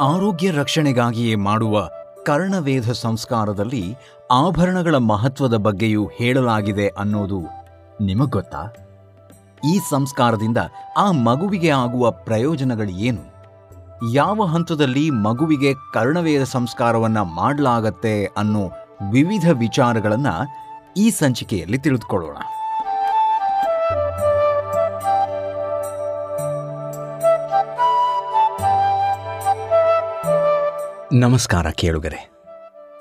ಆರೋಗ್ಯ ರಕ್ಷಣೆಗಾಗಿಯೇ ಮಾಡುವ ಕರ್ಣವೇಧ ಸಂಸ್ಕಾರದಲ್ಲಿ ಆಭರಣಗಳ ಮಹತ್ವದ ಬಗ್ಗೆಯೂ ಹೇಳಲಾಗಿದೆ ಅನ್ನೋದು ನಿಮಗ್ ಗೊತ್ತಾ? ಈ ಸಂಸ್ಕಾರದಿಂದ ಆ ಮಗುವಿಗೆ ಆಗುವ ಪ್ರಯೋಜನಗಳು ಏನು? ಯಾವ ಹಂತದಲ್ಲಿ ಮಗುವಿಗೆ ಕರ್ಣವೇದ ಸಂಸ್ಕಾರವನ್ನ ಮಾಡಲಾಗತ್ತೆ ಅನ್ನೋ ವಿವಿಧ ವಿಚಾರಗಳನ್ನು ಈ ಸಂಚಿಕೆಯಲ್ಲಿ ತಿಳಿದುಕೊಳ್ಳೋಣ. ನಮಸ್ಕಾರ ಕೇಳುಗರೆ.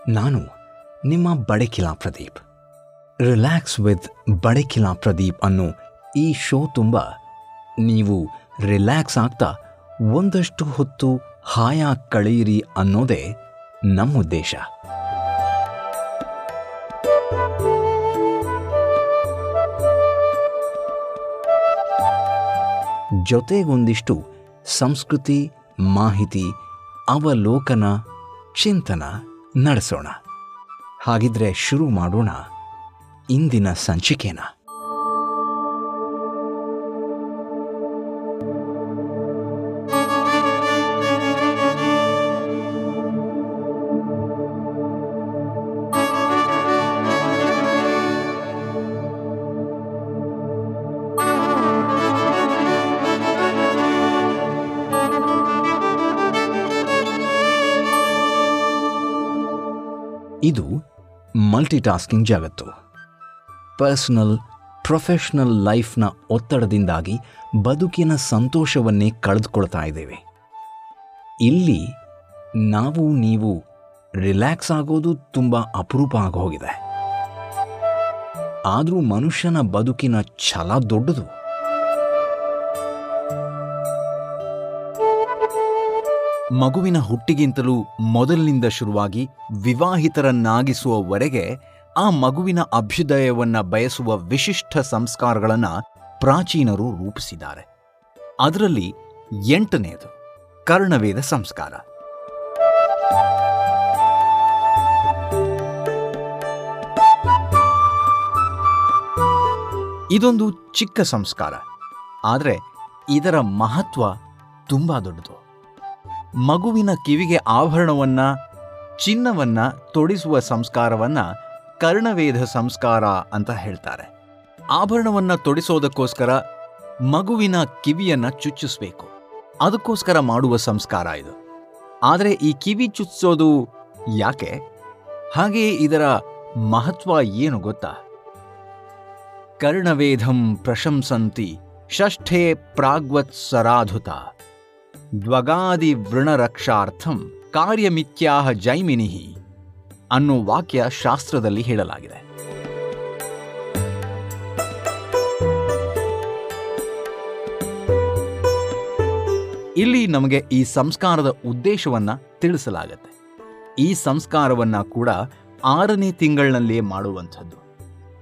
ನಾನು ನಿಮ್ಮ ಬಡಕಿಲಾ ಪ್ರದೀಪ್. ರಿಲ್ಯಾಕ್ಸ್ ವಿತ್ ಬಡಕಿಲಾ ಪ್ರದೀಪ್ ಅನ್ನೋ ಈ ಶೋ ತುಂಬ ನೀವು ರಿಲ್ಯಾಕ್ಸ್ ಆಗ್ತಾ ಒಂದಷ್ಟು ಹೊತ್ತು ಹಾಯ ಕಳೆಯಿರಿ ಅನ್ನೋದೇ ನಮ್ಮ ಉದ್ದೇಶ. ಜೊತೆಗೊಂದಿಷ್ಟು ಸಂಸ್ಕೃತಿ ಮಾಹಿತಿ ಅವಲೋಕನ ಚಿಂತನ ನಡೆಸೋಣ. ಹಾಗಿದ್ರೆ ಶುರು ಮಾಡೋಣ ಇಂದಿನ ಸಂಚಿಕೆನ. ಇದು ಮಲ್ಟಿಟಾಸ್ಕಿಂಗ್ ಜಗತ್ತು. ಪರ್ಸನಲ್ ಪ್ರೊಫೆಷನಲ್ ಲೈಫ್ನ ಒತ್ತಡದಿಂದಾಗಿ ಬದುಕಿನ ಸಂತೋಷವನ್ನೇ ಕಳೆದುಕೊಳ್ತಾ ಇದ್ದೇವೆ. ಇಲ್ಲಿ ನಾವು, ನೀವು ರಿಲ್ಯಾಕ್ಸ್ ಆಗೋದು ತುಂಬ ಅಪರೂಪ ಆಗೋಗಿದೆ. ಆದರೂ ಮನುಷ್ಯನ ಬದುಕಿನ ಛಲ ದೊಡ್ಡದು. ಮಗುವಿನ ಹುಟ್ಟಿಗಿಂತಲೂ ಮೊದಲಿನಿಂದ ಶುರುವಾಗಿ ವಿವಾಹಿತರನ್ನಾಗಿಸುವವರೆಗೆ ಆ ಮಗುವಿನ ಅಭ್ಯುದಯವನ್ನು ಬಯಸುವ ವಿಶಿಷ್ಟ ಸಂಸ್ಕಾರಗಳನ್ನು ಪ್ರಾಚೀನರು ರೂಪಿಸಿದ್ದಾರೆ. ಅದರಲ್ಲಿ ಎಂಟನೆಯದು ಕರ್ಣವೇದ ಸಂಸ್ಕಾರ. ಇದೊಂದು ಚಿಕ್ಕ ಸಂಸ್ಕಾರ, ಆದರೆ ಇದರ ಮಹತ್ವ ತುಂಬ ದೊಡ್ಡದು. ಮಗುವಿನ ಕಿವಿಗೆ ಆಭರಣವನ್ನ, ಚಿನ್ನವನ್ನ ತೊಡಿಸುವ ಸಂಸ್ಕಾರವನ್ನ ಕರ್ಣವೇಧ ಸಂಸ್ಕಾರ ಅಂತ ಹೇಳ್ತಾರೆ. ಆಭರಣವನ್ನ ತೊಡಿಸೋದಕ್ಕೋಸ್ಕರ ಮಗುವಿನ ಕಿವಿಯನ್ನ ಚುಚ್ಚಿಸ್ಬೇಕು. ಅದಕ್ಕೋಸ್ಕರ ಮಾಡುವ ಸಂಸ್ಕಾರ ಇದು. ಆದರೆ ಈ ಕಿವಿ ಚುಚ್ಚಿಸೋದು ಯಾಕೆ? ಹಾಗೆಯೇ ಇದರ ಮಹತ್ವ ಏನು ಗೊತ್ತಾ? ಕರ್ಣವೇಧಂ ಪ್ರಶಂಸಂತಿ ಷಷ್ಠೇ ಪ್ರಾಗ್ವತ್ಸರಾಧುತ. ದ್ವಗಾದಿ ವೃಣರಕ್ಷಾರ್ಥಂ ಕಾರ್ಯಮಿತ್ಯಾಹ ಜೈಮಿನಿಹಿ ಅನ್ನೋ ವಾಕ್ಯ ಶಾಸ್ತ್ರದಲ್ಲಿ ಹೇಳಲಾಗಿದೆ. ಇಲ್ಲಿ ನಮಗೆ ಈ ಸಂಸ್ಕಾರದ ಉದ್ದೇಶವನ್ನ ತಿಳಿಸಲಾಗತ್ತೆ. ಈ ಸಂಸ್ಕಾರವನ್ನ ಕೂಡ ಆರನೇ ತಿಂಗಳಿನಲ್ಲಿಯೇ ಮಾಡುವಂಥದ್ದು.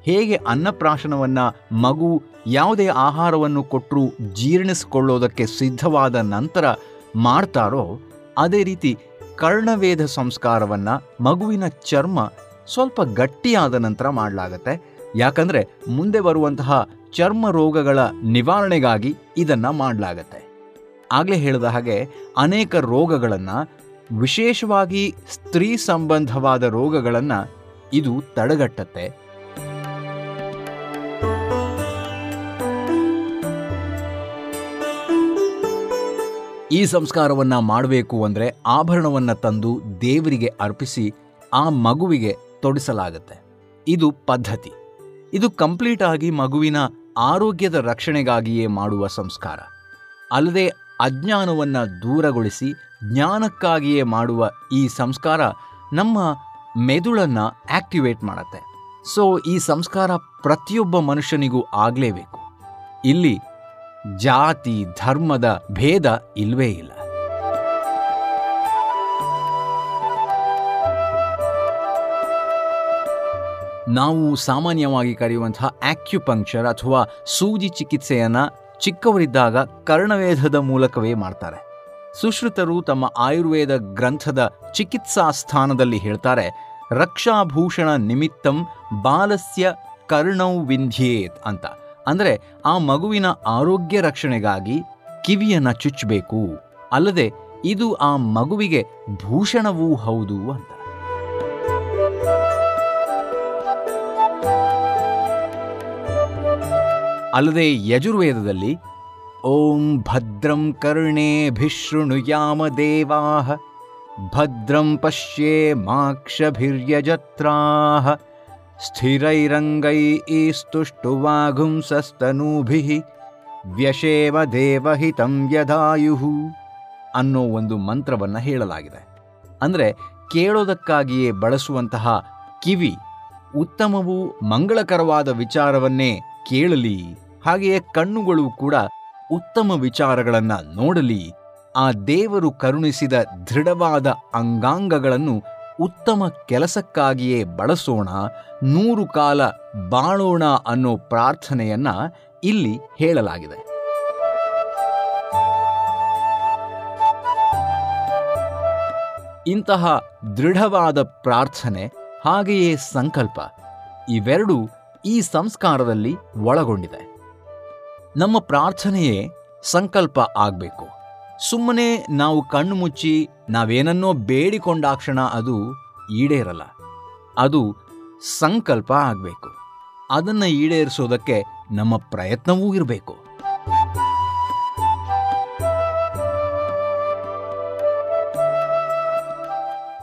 ಹೇಗೆ ಅನ್ನಪ್ರಾಶನವನ್ನು ಮಗು ಯಾವುದೇ ಆಹಾರವನ್ನು ಕೊಟ್ಟರೂ ಜೀರ್ಣಿಸಿಕೊಳ್ಳೋದಕ್ಕೆ ಸಿದ್ಧವಾದ ನಂತರ ಮಾಡ್ತಾರೋ, ಅದೇ ರೀತಿ ಕರ್ಣವೇಧ ಸಂಸ್ಕಾರವನ್ನು ಮಗುವಿನ ಚರ್ಮ ಸ್ವಲ್ಪ ಗಟ್ಟಿಯಾದ ನಂತರ ಮಾಡಲಾಗತ್ತೆ. ಯಾಕಂದರೆ ಮುಂದೆ ಬರುವಂತಹ ಚರ್ಮ ರೋಗಗಳ ನಿವಾರಣೆಗಾಗಿ ಇದನ್ನು ಮಾಡಲಾಗತ್ತೆ. ಆಗಲೇ ಹೇಳಿದ ಹಾಗೆ ಅನೇಕ ರೋಗಗಳನ್ನು, ವಿಶೇಷವಾಗಿ ಸ್ತ್ರೀ ಸಂಬಂಧವಾದ ರೋಗಗಳನ್ನು ಇದು ತಡೆಗಟ್ಟತ್ತೆ. ಈ ಸಂಸ್ಕಾರವನ್ನ ಮಾಡಬೇಕು ಅಂದರೆ ಆಭರಣವನ್ನು ತಂದು ದೇವರಿಗೆ ಅರ್ಪಿಸಿ ಆ ಮಗುವಿಗೆ ತೊಡಿಸಲಾಗುತ್ತೆ. ಇದು ಪದ್ಧತಿ. ಇದು ಕಂಪ್ಲೀಟ್ ಆಗಿ ಮಗುವಿನ ಆರೋಗ್ಯದ ರಕ್ಷಣೆಗಾಗಿಯೇ ಮಾಡುವ ಸಂಸ್ಕಾರ. ಅಲ್ಲದೆ ಅಜ್ಞಾನವನ್ನು ದೂರಗೊಳಿಸಿ ಜ್ಞಾನಕ್ಕಾಗಿಯೇ ಮಾಡುವ ಈ ಸಂಸ್ಕಾರ ನಮ್ಮ ಮೆದುಳನ್ನು ಆಕ್ಟಿವೇಟ್ ಮಾಡುತ್ತೆ. ಸೊ, ಈ ಸಂಸ್ಕಾರ ಪ್ರತಿಯೊಬ್ಬ ಮನುಷ್ಯನಿಗೂ ಆಗಲೇಬೇಕು. ಇಲ್ಲಿ ಜಾತಿ, ಧರ್ಮದ ಭೇದ ಇಲ್ವೇ ಇಲ್ಲ. ನಾವು ಸಾಮಾನ್ಯವಾಗಿ ಕರೆಯುವಂತಹ ಆಕ್ಯುಪಂಕ್ಚರ್ ಅಥವಾ ಸೂಜಿ ಚಿಕಿತ್ಸೆಯನ್ನು ಚಿಕ್ಕವರಿದ್ದಾಗ ಕರ್ಣವೇಧದ ಮೂಲಕವೇ ಮಾಡ್ತಾರೆ. ಸುಶ್ರುತರು ತಮ್ಮ ಆಯುರ್ವೇದ ಗ್ರಂಥದ ಚಿಕಿತ್ಸಾ ಸ್ಥಾನದಲ್ಲಿ ಹೇಳ್ತಾರೆ, ರಕ್ಷಾಭೂಷಣ ನಿಮಿತ್ತಂ ಬಾಲಸ್ಯ ಕರ್ಣೌ ವಿಂಧ್ಯೇತ್ ಅಂತ. ಅಂದರೆ ಆ ಮಗುವಿನ ಆರೋಗ್ಯ ರಕ್ಷಣೆಗಾಗಿ ಕಿವಿಯನ್ನು ಚುಚ್ಚಬೇಕು ಅಲ್ಲದೆ ಇದು ಆ ಮಗುವಿಗೆ ಭೂಷಣವೂ ಹೌದು ಅಂತ. ಅಲ್ಲದೆ ಯಜುರ್ವೇದದಲ್ಲಿ, ಓಂ ಭದ್ರಂ ಕರ್ಣೇ ಭಿಶೃಣುಯಾಮ ದೇವಾ ಭದ್ರಂ ಪಶ್ಯೇ ಮಾಕ್ಷಭಿರ್ಯಜತ್ರಾಹ ಸ್ಥಿರೈರಂಗೈ ಸ್ತುಷ್ಟುವಾಗುಂಸಸ್ತನೂಭಿ ವ್ಯಶೇವ ದೇವಹಿತಂ ಯದಾಯುಹು ಅನ್ನೋ ಒಂದು ಮಂತ್ರವನ್ನು ಹೇಳಲಾಗಿದೆ. ಅಂದರೆ ಕೇಳೋದಕ್ಕಾಗಿಯೇ ಬಳಸುವಂತಹ ಕಿವಿ ಉತ್ತಮವೂ ಮಂಗಳಕರವಾದ ವಿಚಾರವನ್ನೇ ಕೇಳಲಿ, ಹಾಗೆಯೇ ಕಣ್ಣುಗಳು ಕೂಡ ಉತ್ತಮ ವಿಚಾರಗಳನ್ನು ನೋಡಲಿ, ಆ ದೇವರು ಕರುಣಿಸಿದ ದೃಢವಾದ ಅಂಗಾಂಗಗಳನ್ನು ಉತ್ತಮ ಕೆಲಸಕ್ಕಾಗಿಯೇ ಬಳಸೋಣ, ನೂರು ಕಾಲ ಬಾಳೋಣ ಅನ್ನೋ ಪ್ರಾರ್ಥನೆಯನ್ನು ಇಲ್ಲಿ ಹೇಳಲಾಗಿದೆ. ಇಂತಹ ದೃಢವಾದ ಪ್ರಾರ್ಥನೆ ಹಾಗೆಯೇ ಸಂಕಲ್ಪ ಇವೆರಡೂ ಈ ಸಂಸ್ಕಾರದಲ್ಲಿ ಒಳಗೊಂಡಿದೆ. ನಮ್ಮ ಪ್ರಾರ್ಥನೆಯೇ ಸಂಕಲ್ಪ ಆಗಬೇಕು. ಸುಮ್ಮನೆ ನಾವು ಕಣ್ಣು ಮುಚ್ಚಿ ನಾವೇನನ್ನೋ ಬೇಡಿಕೊಂಡಾಕ್ಷಣ ಅದು ಈಡೇರಲ್ಲ. ಅದು ಸಂಕಲ್ಪ ಆಗಬೇಕು. ಅದನ್ನು ಈಡೇರಿಸೋದಕ್ಕೆ ನಮ್ಮ ಪ್ರಯತ್ನವೂ ಇರಬೇಕು.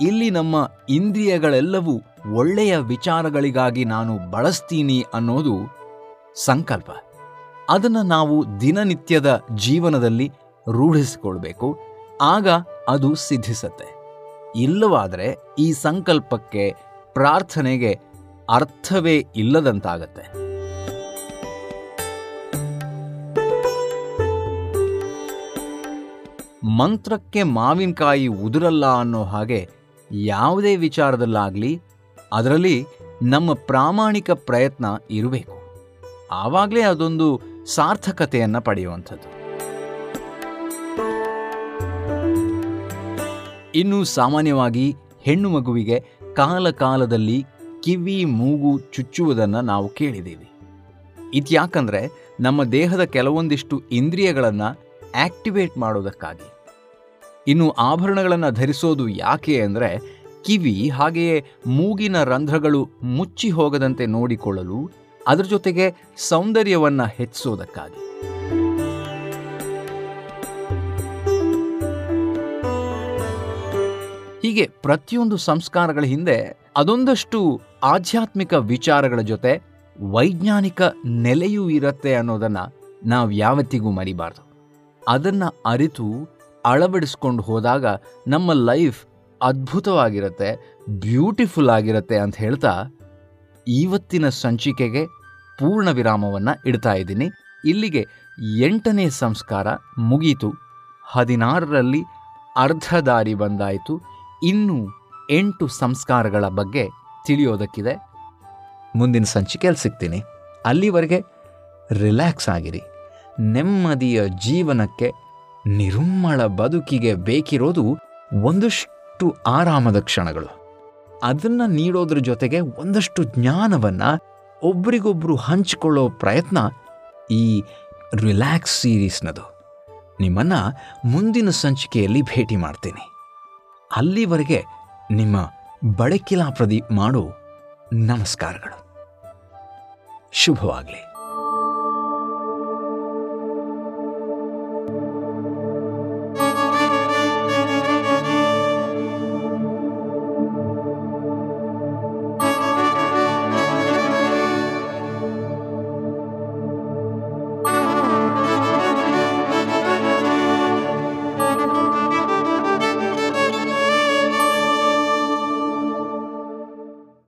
ಇಲ್ಲಿ ನಮ್ಮ ಇಂದ್ರಿಯಗಳೆಲ್ಲವೂ ಒಳ್ಳೆಯ ವಿಚಾರಗಳಿಗಾಗಿ ನಾನು ಬಳಸ್ತೀನಿ ಅನ್ನೋದು ಸಂಕಲ್ಪ. ಅದನ್ನು ನಾವು ದಿನನಿತ್ಯದ ಜೀವನದಲ್ಲಿ ರೂಢಿಸಿಕೊಳ್ಬೇಕು, ಆಗ ಅದು ಸಿದ್ಧಿಸತ್ತೆ. ಇಲ್ಲವಾದರೆ ಈ ಸಂಕಲ್ಪಕ್ಕೆ, ಪ್ರಾರ್ಥನೆಗೆ ಅರ್ಥವೇ ಇಲ್ಲದಂತಾಗತ್ತೆ. ಮಂತ್ರಕ್ಕೆ ಮಾವಿನಕಾಯಿ ಉದುರಲ್ಲ ಅನ್ನೋ ಹಾಗೆ ಯಾವುದೇ ವಿಚಾರದಲ್ಲಾಗಲಿ, ಅದರಲ್ಲಿ ನಮ್ಮ ಪ್ರಾಮಾಣಿಕ ಪ್ರಯತ್ನ ಇರಬೇಕು. ಆವಾಗಲೇ ಅದೊಂದು ಸಾರ್ಥಕತೆಯನ್ನು ಪಡೆಯುವಂಥದ್ದು. ಇನ್ನು ಸಾಮಾನ್ಯವಾಗಿ ಹೆಣ್ಣು ಮಗುವಿಗೆ ಕಾಲ ಕಾಲದಲ್ಲಿ ಕಿವಿ, ಮೂಗು ಚುಚ್ಚುವುದನ್ನು ನಾವು ಕೇಳಿದ್ದೀವಿ. ಇದ್ಯಾಕಂದರೆ ನಮ್ಮ ದೇಹದ ಕೆಲವೊಂದಿಷ್ಟು ಇಂದ್ರಿಯಗಳನ್ನು ಆಕ್ಟಿವೇಟ್ ಮಾಡೋದಕ್ಕಾಗಿ. ಇನ್ನು ಆಭರಣಗಳನ್ನು ಧರಿಸೋದು ಯಾಕೆ ಅಂದರೆ ಕಿವಿ ಹಾಗೆಯೇ ಮೂಗಿನ ರಂಧ್ರಗಳು ಮುಚ್ಚಿ ಹೋಗದಂತೆ ನೋಡಿಕೊಳ್ಳಲು ಅದರ ಜೊತೆಗೆ ಸೌಂದರ್ಯವನ್ನು ಹೆಚ್ಚಿಸೋದಕ್ಕಾಗಿ. ಹೀಗೆ ಪ್ರತಿಯೊಂದು ಸಂಸ್ಕಾರಗಳ ಹಿಂದೆ ಅದೊಂದಷ್ಟು ಆಧ್ಯಾತ್ಮಿಕ ವಿಚಾರಗಳ ಜೊತೆ ವೈಜ್ಞಾನಿಕ ನೆಲೆಯೂ ಇರುತ್ತೆ ಅನ್ನೋದನ್ನು ನಾವು ಯಾವತ್ತಿಗೂ ಮರಿಬಾರ್ದು. ಅದನ್ನು ಅರಿತು ಅಳವಡಿಸ್ಕೊಂಡು ಹೋದಾಗ ನಮ್ಮ ಲೈಫ್ ಅದ್ಭುತವಾಗಿರುತ್ತೆ, ಬ್ಯೂಟಿಫುಲ್ ಆಗಿರುತ್ತೆ ಅಂತ ಹೇಳ್ತಾ ಇವತ್ತಿನ ಸಂಚಿಕೆಗೆ ಪೂರ್ಣ ವಿರಾಮವನ್ನು ಇಡ್ತಾ ಇದ್ದೀನಿ. ಇಲ್ಲಿಗೆ ಎಂಟನೇ ಸಂಸ್ಕಾರ ಮುಗೀತು. ಹದಿನಾರರಲ್ಲಿ ಅರ್ಧ ದಾರಿ ಬಂದಾಯಿತು. ಇನ್ನು ಎಂಟು ಸಂಸ್ಕಾರಗಳ ಬಗ್ಗೆ ತಿಳಿಯೋದಕ್ಕಿದೆ. ಮುಂದಿನ ಸಂಚಿಕೆಯಲ್ಲಿ ಸಿಗ್ತೀನಿ. ಅಲ್ಲಿವರೆಗೆ ರಿಲ್ಯಾಕ್ಸ್ ಆಗಿರಿ. ನೆಮ್ಮದಿಯ ಜೀವನಕ್ಕೆ ನಿರುಮ್ಮಳ ಬದುಕಿಗೆ ಬೇಕಿರೋದು ಒಂದಷ್ಟು ಆರಾಮದ ಕ್ಷಣಗಳು. ಅದನ್ನು ನೀಡೋದ್ರ ಜೊತೆಗೆ ಒಂದಷ್ಟು ಜ್ಞಾನವನ್ನು ಒಬ್ರಿಗೊಬ್ರು ಹಂಚಿಕೊಳ್ಳೋ ಪ್ರಯತ್ನ ಈ ರಿಲ್ಯಾಕ್ಸ್ ಸೀರೀಸ್ನದು. ನಿಮ್ಮನ್ನು ಮುಂದಿನ ಸಂಚಿಕೆಯಲ್ಲಿ ಭೇಟಿ ಮಾಡ್ತೀನಿ. ಅಲ್ಲಿವರೆಗೆ ನಿಮ್ಮ ಬಡಕಿಲಾ ಪ್ರದೀಪ್ ಮಾಡು ನಮಸ್ಕಾರಗಳು. ಶುಭವಾಗಲಿ.